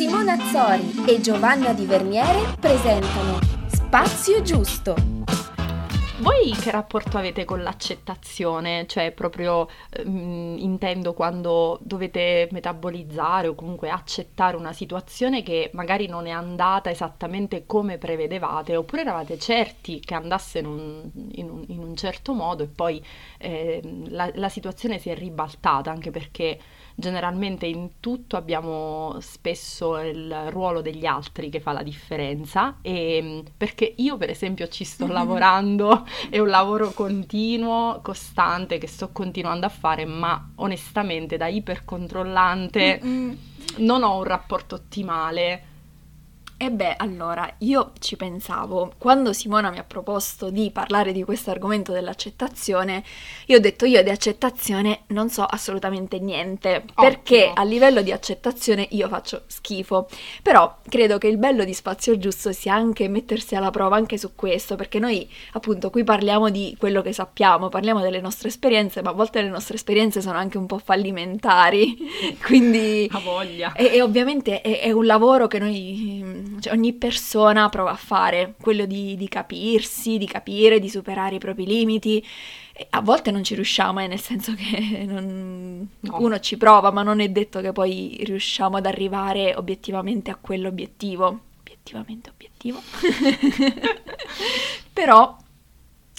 Simona Azzori e Giovanna Di Verniere presentano Spazio Giusto. Voi che rapporto avete con l'accettazione? Cioè, proprio ehm, intendo quando dovete metabolizzare o comunque accettare una situazione che magari non è andata esattamente come prevedevate, oppure eravate certi che andasse in un, in un, in un certo modo e poi eh, la, la situazione si è ribaltata, anche perché generalmente in tutto abbiamo spesso il ruolo degli altri che fa la differenza e perché io per esempio ci sto lavorando, è un lavoro continuo, costante che sto continuando a fare, ma onestamente da ipercontrollante non ho un rapporto ottimale e beh, allora, io ci pensavo, quando Simona mi ha proposto di parlare di questo argomento dell'accettazione, io ho detto io di accettazione non so assolutamente niente, Ottimo. perché a livello di accettazione io faccio schifo. Però credo che il bello di Spazio Giusto sia anche mettersi alla prova anche su questo, perché noi appunto qui parliamo di quello che sappiamo, parliamo delle nostre esperienze, ma a volte le nostre esperienze sono anche un po' fallimentari, quindi... A voglia. E, e ovviamente è, è un lavoro che noi cioè ogni persona prova a fare, quello di, di, capirsi, di capire, di superare i propri limiti. E a volte non ci riusciamo, eh, nel senso che non... no. uno ci prova, ma non è detto che poi riusciamo ad arrivare obiettivamente a quell'obiettivo. Obiettivamente obiettivo. Però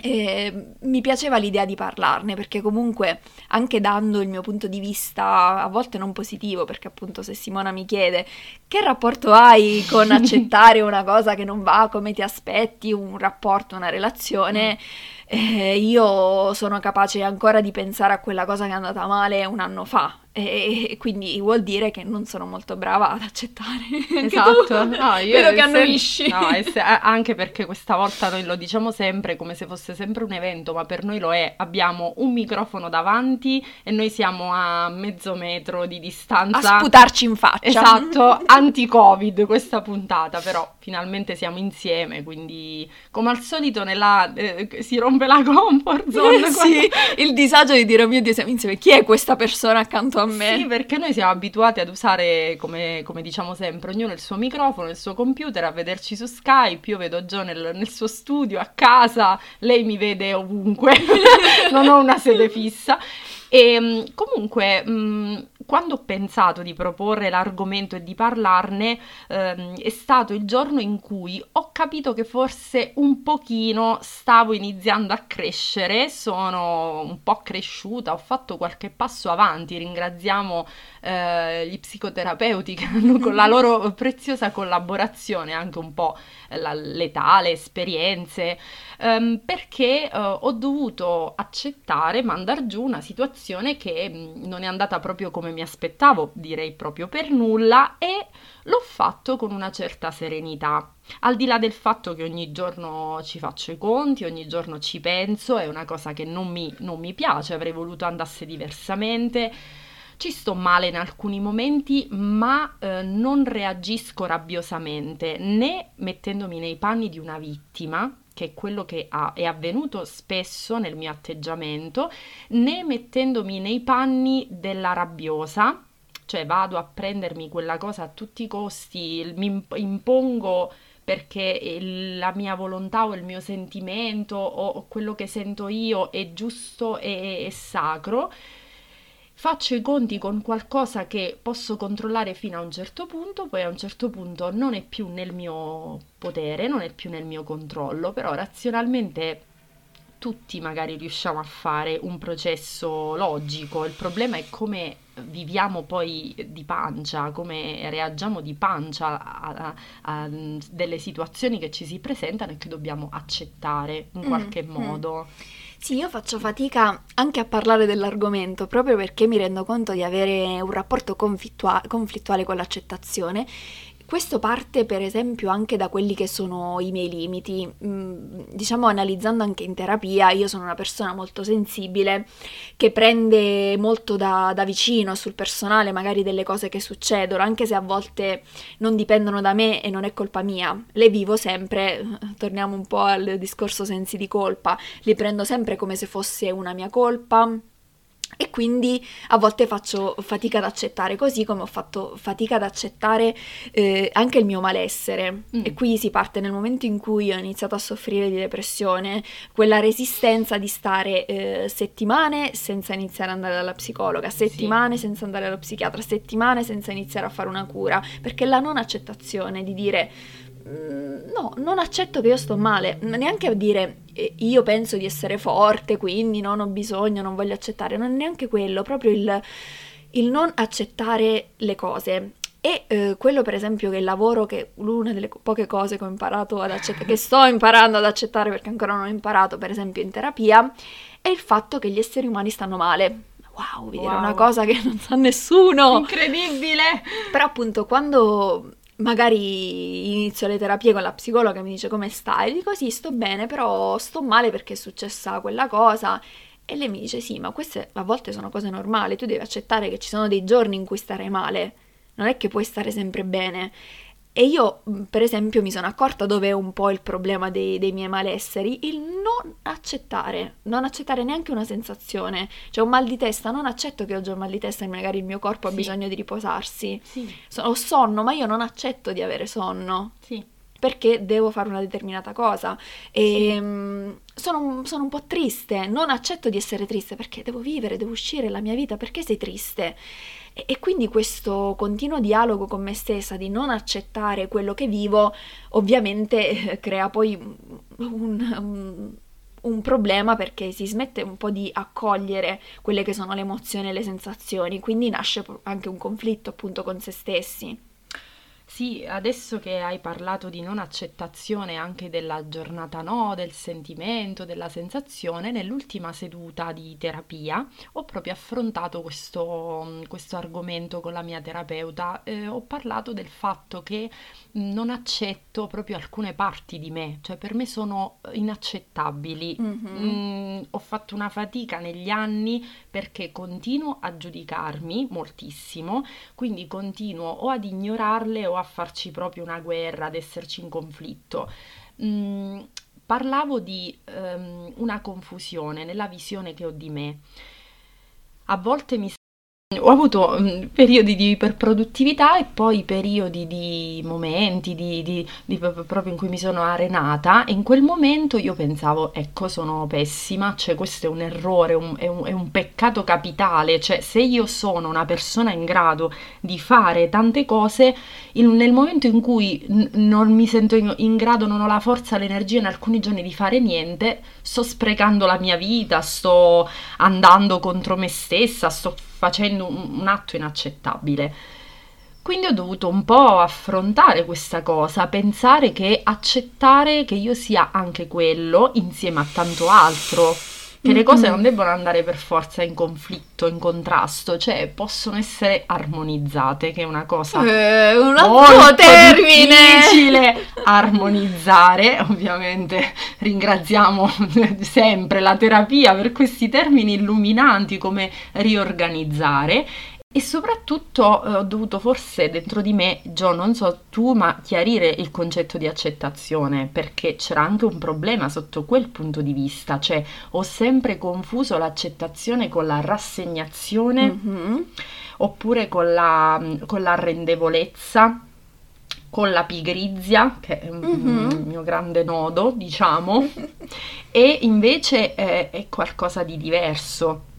e mi piaceva l'idea di parlarne perché comunque anche dando il mio punto di vista a volte non positivo perché appunto se Simona mi chiede che rapporto hai con accettare una cosa che non va? Come ti aspetti, un rapporto, una relazione, eh, io sono capace ancora di pensare a quella cosa che è andata male un anno fa e, quindi vuol dire che non sono molto brava ad accettare. Esatto, no, io vedo che annuisci. No, se, anche perché questa volta noi lo diciamo sempre come se fosse sempre un evento, ma per noi lo è. Abbiamo un microfono davanti e noi siamo a mezzo metro di distanza. A sputarci in faccia. Esatto, anti-covid questa puntata, però finalmente siamo insieme, quindi come al solito nella, eh, si rompe la comfort zone. sì, il disagio di dire, oh mio Dio, siamo insieme. Chi è questa persona accanto a a me. Sì, perché noi siamo abituati ad usare, come, come, diciamo sempre, ognuno il suo microfono, il suo computer, a vederci su Skype. Io vedo Gio nel, nel suo studio, a casa, lei mi vede ovunque, non ho una sede fissa. E ehm, comunque, mh, quando ho pensato di proporre l'argomento e di parlarne, ehm, è stato il giorno in cui ho capito che forse un pochino stavo iniziando a crescere, sono un po' cresciuta, ho fatto qualche passo avanti, ringraziamo eh, gli psicoterapeuti che hanno con la loro preziosa collaborazione anche un po' la, l'età, le esperienze, ehm, perché eh, ho dovuto accettare, mandar giù una situazione che mh, non è andata proprio come mi aspettavo, direi proprio per nulla, e l'ho fatto con una certa serenità. Al di là del fatto che ogni giorno ci faccio i conti, ogni giorno ci penso, è una cosa che non mi, non mi piace, avrei voluto andasse diversamente ci sto male in alcuni momenti, ma eh, non reagisco rabbiosamente, né mettendomi nei panni di una vittima, che è quello che ha, è avvenuto spesso nel mio atteggiamento, né mettendomi nei panni della rabbiosa, cioè vado a prendermi quella cosa a tutti i costi, mi impongo perché la mia volontà o il mio sentimento o quello che sento io è giusto e è sacro faccio i conti con qualcosa che posso controllare fino a un certo punto, poi a un certo punto non è più nel mio potere, non è più nel mio controllo, però razionalmente tutti magari riusciamo a fare un processo logico, il problema è come viviamo poi di pancia, come reagiamo di pancia a, a, a delle situazioni che ci si presentano e che dobbiamo accettare in mm, qualche mm, modo. Mm. Sì, io faccio fatica anche a parlare dell'argomento proprio perché mi rendo conto di avere un rapporto conflittua- conflittuale con l'accettazione questo parte per esempio anche da quelli che sono i miei limiti. Mm, diciamo analizzando anche in terapia, io sono una persona molto sensibile che prende molto da, da, vicino sul personale magari delle cose che succedono, anche se a volte non dipendono da me e non è colpa mia. Le vivo sempre, torniamo un po' al discorso sensi di colpa, li prendo sempre come se fosse una mia colpa e quindi a volte faccio fatica ad accettare, così come ho fatto fatica ad accettare eh, anche il mio malessere. Mm. E qui si parte nel momento in cui ho iniziato a soffrire di depressione, quella resistenza di stare eh, settimane senza iniziare ad andare dalla psicologa, settimane sì. senza andare dallo psichiatra, settimane senza iniziare a fare una cura, perché la non accettazione di dire no, non accetto che io sto male, neanche a dire eh, io penso di essere forte, quindi non ho bisogno, non voglio accettare, non è neanche quello, proprio il, il non accettare le cose. E eh, quello per esempio che il lavoro, che una delle poche cose che ho imparato ad accettare, che sto imparando ad accettare perché ancora non ho imparato, per esempio in terapia, è il fatto che gli esseri umani stanno male. Wow, vi wow. una cosa che non sa nessuno. Incredibile! Però appunto quando magari inizio le terapie con la psicologa e mi dice come stai? E dico sì, sto bene, però sto male perché è successa quella cosa. E lei mi dice sì, ma queste a volte sono cose normali, tu devi accettare che ci sono dei giorni in cui starai male, non è che puoi stare sempre bene. E io, per esempio, mi sono accorta dove è un po' il problema dei, dei, miei malesseri, il non accettare, non accettare neanche una sensazione. Cioè un mal di testa, non accetto che oggi ho un mal di testa e magari il mio corpo sì. ha bisogno di riposarsi. Sì. So, ho sonno, ma io non accetto di avere sonno. Sì. Perché devo fare una determinata cosa. E sì. um, sono, sono un po' triste, non accetto di essere triste perché devo vivere, devo uscire la mia vita. Perché sei triste? E, e quindi questo continuo dialogo con me stessa di non accettare quello che vivo ovviamente eh, crea poi un, un un problema perché si smette un po' di accogliere quelle che sono le emozioni e le sensazioni, quindi nasce anche un conflitto appunto con se stessi. Sì, adesso che hai parlato di non accettazione anche della giornata no, del sentimento, della sensazione, nell'ultima seduta di terapia ho proprio affrontato questo, questo argomento con la mia terapeuta. Eh, ho parlato del fatto che non accetto proprio alcune parti di me, cioè per me sono inaccettabili. Mm-hmm. Mm, ho fatto una fatica negli anni perché continuo a giudicarmi moltissimo, quindi continuo o ad ignorarle o a farci proprio una guerra, ad esserci in conflitto. Mm, parlavo di um, una confusione nella visione che ho di me. A volte mi ho avuto um, periodi di iperproduttività e poi periodi di momenti di, di, di, proprio in cui mi sono arenata e in quel momento io pensavo ecco sono pessima, cioè questo è un errore, un, è, un, è, un, peccato capitale, cioè se io sono una persona in grado di fare tante cose, il, nel momento in cui n- non mi sento in, in grado, non ho la forza, l'energia in alcuni giorni di fare niente, sto sprecando la mia vita, sto andando contro me stessa, sto facendo un, un atto inaccettabile. Quindi ho dovuto un po' affrontare questa cosa, pensare che accettare che io sia anche quello insieme a tanto altro che le cose non debbono andare per forza in conflitto, in contrasto, cioè possono essere armonizzate, che è una cosa eh, un altro termine difficile armonizzare. Ovviamente ringraziamo sempre la terapia per questi termini illuminanti come riorganizzare e soprattutto eh, ho dovuto forse dentro di me, Gio, non so tu, ma chiarire il concetto di accettazione, perché c'era anche un problema sotto quel punto di vista, cioè ho sempre confuso l'accettazione con la rassegnazione mm-hmm. oppure con la, con l'arrendevolezza con la pigrizia, che è mm-hmm. il mio grande nodo, diciamo, e invece eh, è qualcosa di diverso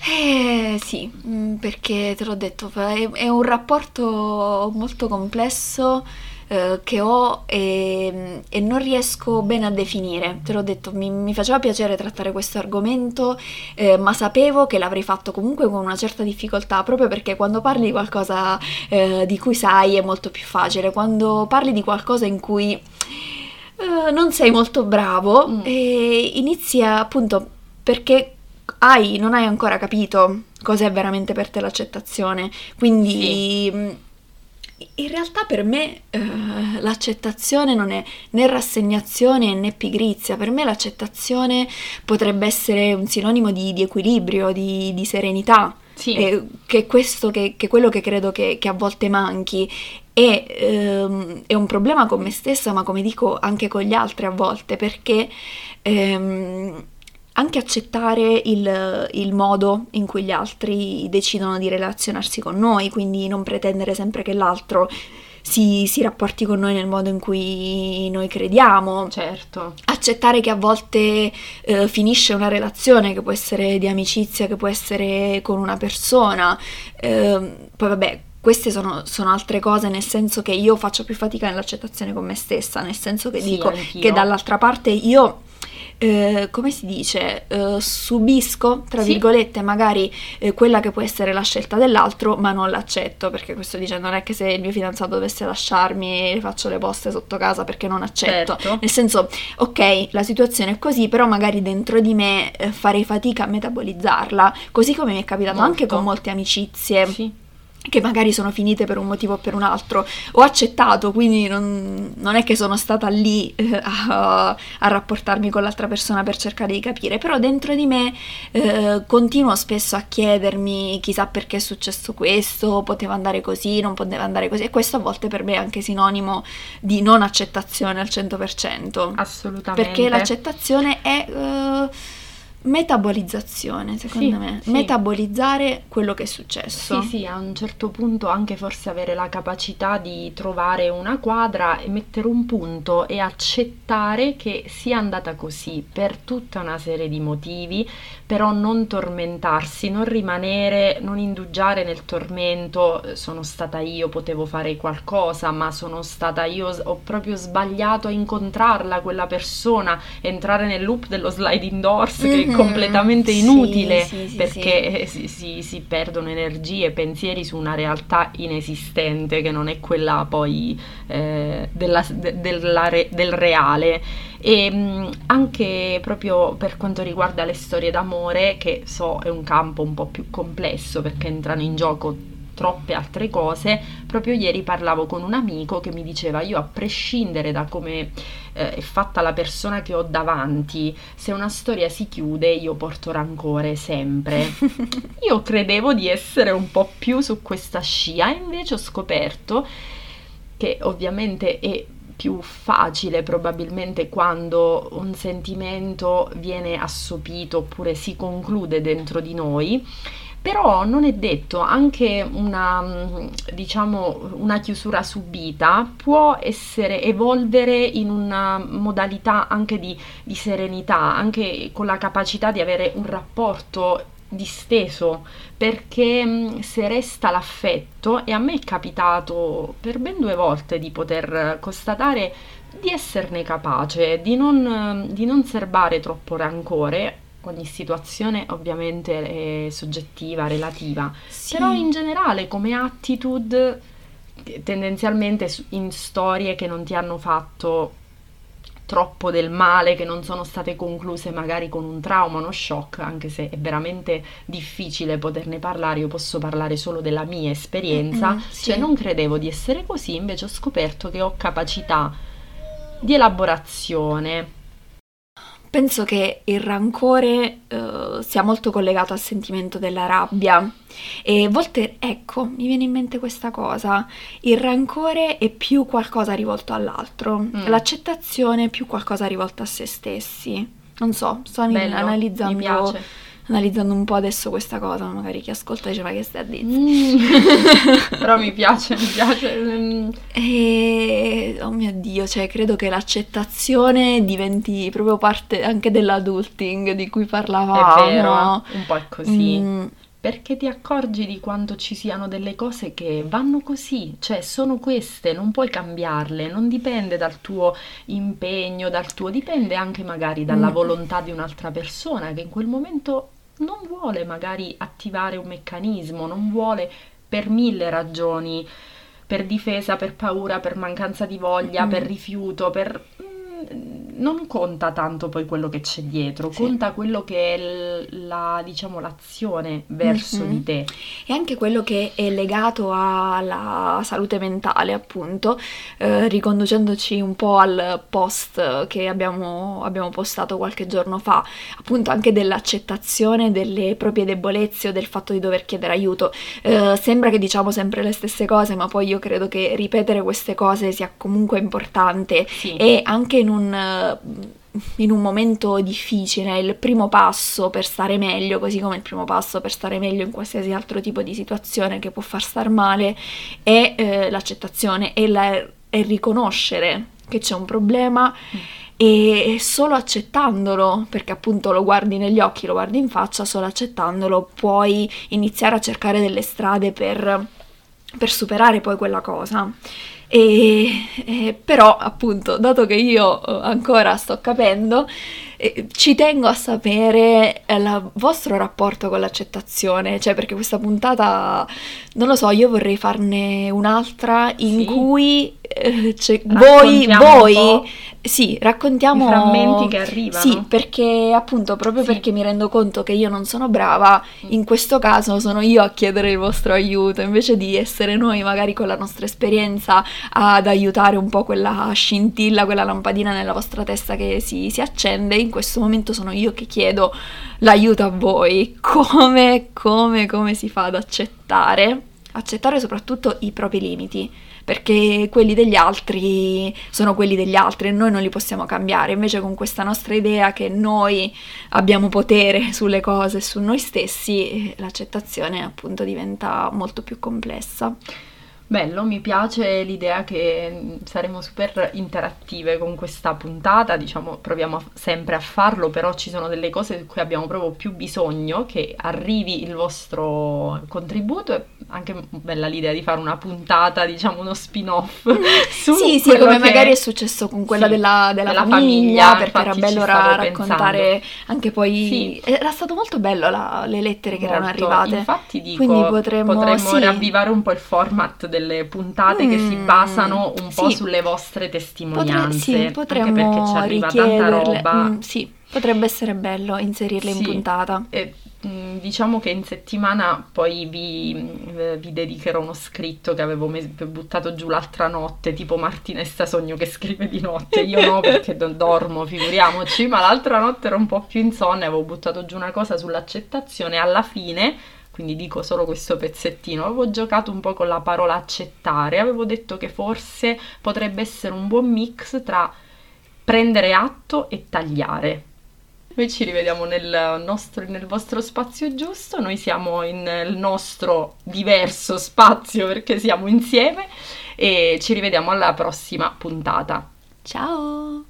eh sì, mm, perché te l'ho detto, è, è un rapporto molto complesso eh, che ho e, e, non riesco bene a definire. Te l'ho detto, mi, mi faceva piacere trattare questo argomento, eh, ma sapevo che l'avrei fatto comunque con una certa difficoltà, proprio perché quando parli di qualcosa eh, di cui sai è molto più facile, quando parli di qualcosa in cui... Uh, non sei molto bravo mm. e inizia appunto perché hai, non hai ancora capito cos'è veramente per te l'accettazione. Quindi sì. Mm, in realtà per me eh, l'accettazione non è né rassegnazione né pigrizia, per me l'accettazione potrebbe essere un sinonimo di, di equilibrio, di, di serenità. Sì. Eh, che è questo che, che quello che credo che, che a volte manchi e ehm, è un problema con me stessa ma come dico anche con gli altri a volte perché ehm, anche accettare il, il, modo in cui gli altri decidono di relazionarsi con noi, quindi non pretendere sempre che l'altro si, si, rapporti con noi nel modo in cui noi crediamo. Certo. Accettare che a volte eh, finisce una relazione che può essere di amicizia, che può essere con una persona. Eh, poi vabbè, queste sono, sono, altre cose, nel senso che io faccio più fatica nell'accettazione con me stessa, nel senso che sì, dico anch'io. che dall'altra parte io eh, come si dice, eh, subisco, tra sì. virgolette, magari eh, quella che può essere la scelta dell'altro, ma non l'accetto, perché questo dice non è che se il mio fidanzato dovesse lasciarmi faccio le poste sotto casa perché non accetto. Certo. Nel senso, ok, la situazione è così, però magari dentro di me eh, farei fatica a metabolizzarla, così come mi è capitato Molto. anche con molte amicizie. Sì che magari sono finite per un motivo o per un altro, ho accettato, quindi non, non è che sono stata lì eh, a, a, rapportarmi con l'altra persona per cercare di capire, però dentro di me eh, continuo spesso a chiedermi chissà perché è successo questo, poteva andare così, non poteva andare così, e questo a volte per me è anche sinonimo di non accettazione al 100%. Assolutamente. Perché l'accettazione è... Eh, metabolizzazione, secondo sì, me, sì. metabolizzare quello che è successo. Sì, sì, a un certo punto anche forse avere la capacità di trovare una quadra e mettere un punto e accettare che sia andata così per tutta una serie di motivi, però non tormentarsi, non rimanere, non indugiare nel tormento, eh, sono stata io, potevo fare qualcosa, ma sono stata io, ho proprio sbagliato a incontrarla quella persona, entrare nel loop dello sliding doors mm-hmm. che è mhm. completamente inutile sì, sì, perché sì. Si, si, perdono energie, pensieri su una realtà inesistente che non è quella poi eh, della, de, della re, del reale e mh, anche proprio per quanto riguarda le storie d'amore che so è un campo un po' più complesso perché entrano in gioco troppe altre cose. Proprio ieri parlavo con un amico che mi diceva io a prescindere da come eh, è fatta la persona che ho davanti, se una storia si chiude io porto rancore sempre. io credevo di essere un po' più su questa scia invece ho scoperto che ovviamente è più facile probabilmente quando un sentimento viene assopito oppure si conclude dentro di noi però non è detto, anche una, diciamo, una chiusura subita può essere, evolvere in una modalità anche di, di serenità, anche con la capacità di avere un rapporto disteso perché se resta l'affetto e a me è capitato per ben due volte di poter constatare di esserne capace, di non, di non serbare troppo rancore ogni situazione ovviamente è soggettiva, relativa, sì. però in generale come attitude tendenzialmente in storie che non ti hanno fatto troppo del male, che non sono state concluse magari con un trauma, uno shock, anche se è veramente difficile poterne parlare, io posso parlare solo della mia esperienza, mm-hmm, sì. cioè non credevo di essere così, invece ho scoperto che ho capacità di elaborazione, Penso che il rancore uh, sia molto collegato al sentimento della rabbia e a volte, ecco, mi viene in mente questa cosa, il rancore è più qualcosa rivolto all'altro, mm. l'accettazione è più qualcosa rivolto a se stessi. Non so, sto Bello, analizzando analizzando un po' adesso questa cosa, magari chi ascolta dice ma che stai a dire? Mm. Però mi piace, mi piace. Mm. E, oh mio Dio, cioè credo che l'accettazione diventi proprio parte anche dell'adulting di cui parlavamo. È vero, un po' è così. Mm. Perché ti accorgi di quanto ci siano delle cose che vanno così, cioè sono queste, non puoi cambiarle, non dipende dal tuo impegno, dal tuo, dipende anche magari dalla mm. volontà di un'altra persona che in quel momento non vuole magari attivare un meccanismo, non vuole per mille ragioni, per difesa, per paura, per mancanza di voglia, mm. per rifiuto, per non conta tanto poi quello che c'è dietro, sì. conta quello che è la, diciamo, l'azione verso mm-hmm. di te. E anche quello che è legato alla salute mentale, appunto, eh, riconducendoci un po' al post che abbiamo, abbiamo postato qualche giorno fa, appunto anche dell'accettazione delle proprie debolezze o del fatto di dover chiedere aiuto. Eh, sembra che diciamo sempre le stesse cose, ma poi io credo che ripetere queste cose sia comunque importante sì. e anche in un in un momento difficile, il primo passo per stare meglio, così come il primo passo per stare meglio in qualsiasi altro tipo di situazione che può far star male, è eh, l'accettazione e è riconoscere che c'è un problema. Mm e solo accettandolo, perché appunto lo guardi negli occhi, lo guardi in faccia, solo accettandolo puoi iniziare a cercare delle strade per, per superare poi quella cosa. E, e, però appunto, dato che io eh, ancora sto capendo, eh, ci tengo a sapere eh, il vostro rapporto con l'accettazione, cioè perché questa puntata, non lo so, io vorrei farne un'altra in sì. cui eh, cioè, voi, voi sì, raccontiamo i frammenti che arrivano. Sì, perché appunto proprio sì. perché mi rendo conto che io non sono brava, mm. in questo caso sono io a chiedere il vostro aiuto, invece di essere noi magari con la nostra esperienza ad aiutare un po' quella scintilla, quella lampadina nella vostra testa che si, si accende, in questo momento sono io che chiedo l'aiuto a voi. Come, come, come si fa ad accettare? Accettare soprattutto i propri limiti perché quelli degli altri sono quelli degli altri e noi non li possiamo cambiare. Invece con questa nostra idea che noi abbiamo potere sulle cose, su noi stessi, l'accettazione appunto diventa molto più complessa. Bello, mi piace l'idea che saremo super interattive con questa puntata, diciamo proviamo sempre a farlo, però ci sono delle cose di cui abbiamo proprio più bisogno, che arrivi il vostro contributo e anche bella l'idea di fare una puntata, diciamo uno spin-off. su sì, sì, come che... magari è successo con quella sì, della, della, della, famiglia, famiglia perché era bello ra- raccontare anche poi... Sì. Era stato molto bello la, le lettere che molto. erano arrivate. Infatti dico, Quindi potremmo, potremmo sì. ravvivare un po' il format del delle puntate mm, che si mm, basano un po' sulle vostre testimonianze. Potre, sì, potremmo anche perché ci arriva tanta roba. Mm, sì, potrebbe essere bello inserirle sì, in puntata. E, mm, diciamo che in settimana poi vi, eh, vi, dedicherò uno scritto che avevo mes- buttato giù l'altra notte, tipo Martinesta Sogno che scrive di notte. Io no perché non dormo, figuriamoci, ma l'altra notte ero un po' più insonne, avevo buttato giù una cosa sull'accettazione. Alla fine quindi dico solo questo pezzettino, avevo giocato un po' con la parola accettare, avevo detto che forse potrebbe essere un buon mix tra prendere atto e tagliare. Noi ci rivediamo nel, nostro, nel vostro spazio giusto, noi siamo nel nostro diverso spazio perché siamo insieme e ci rivediamo alla prossima puntata. Ciao!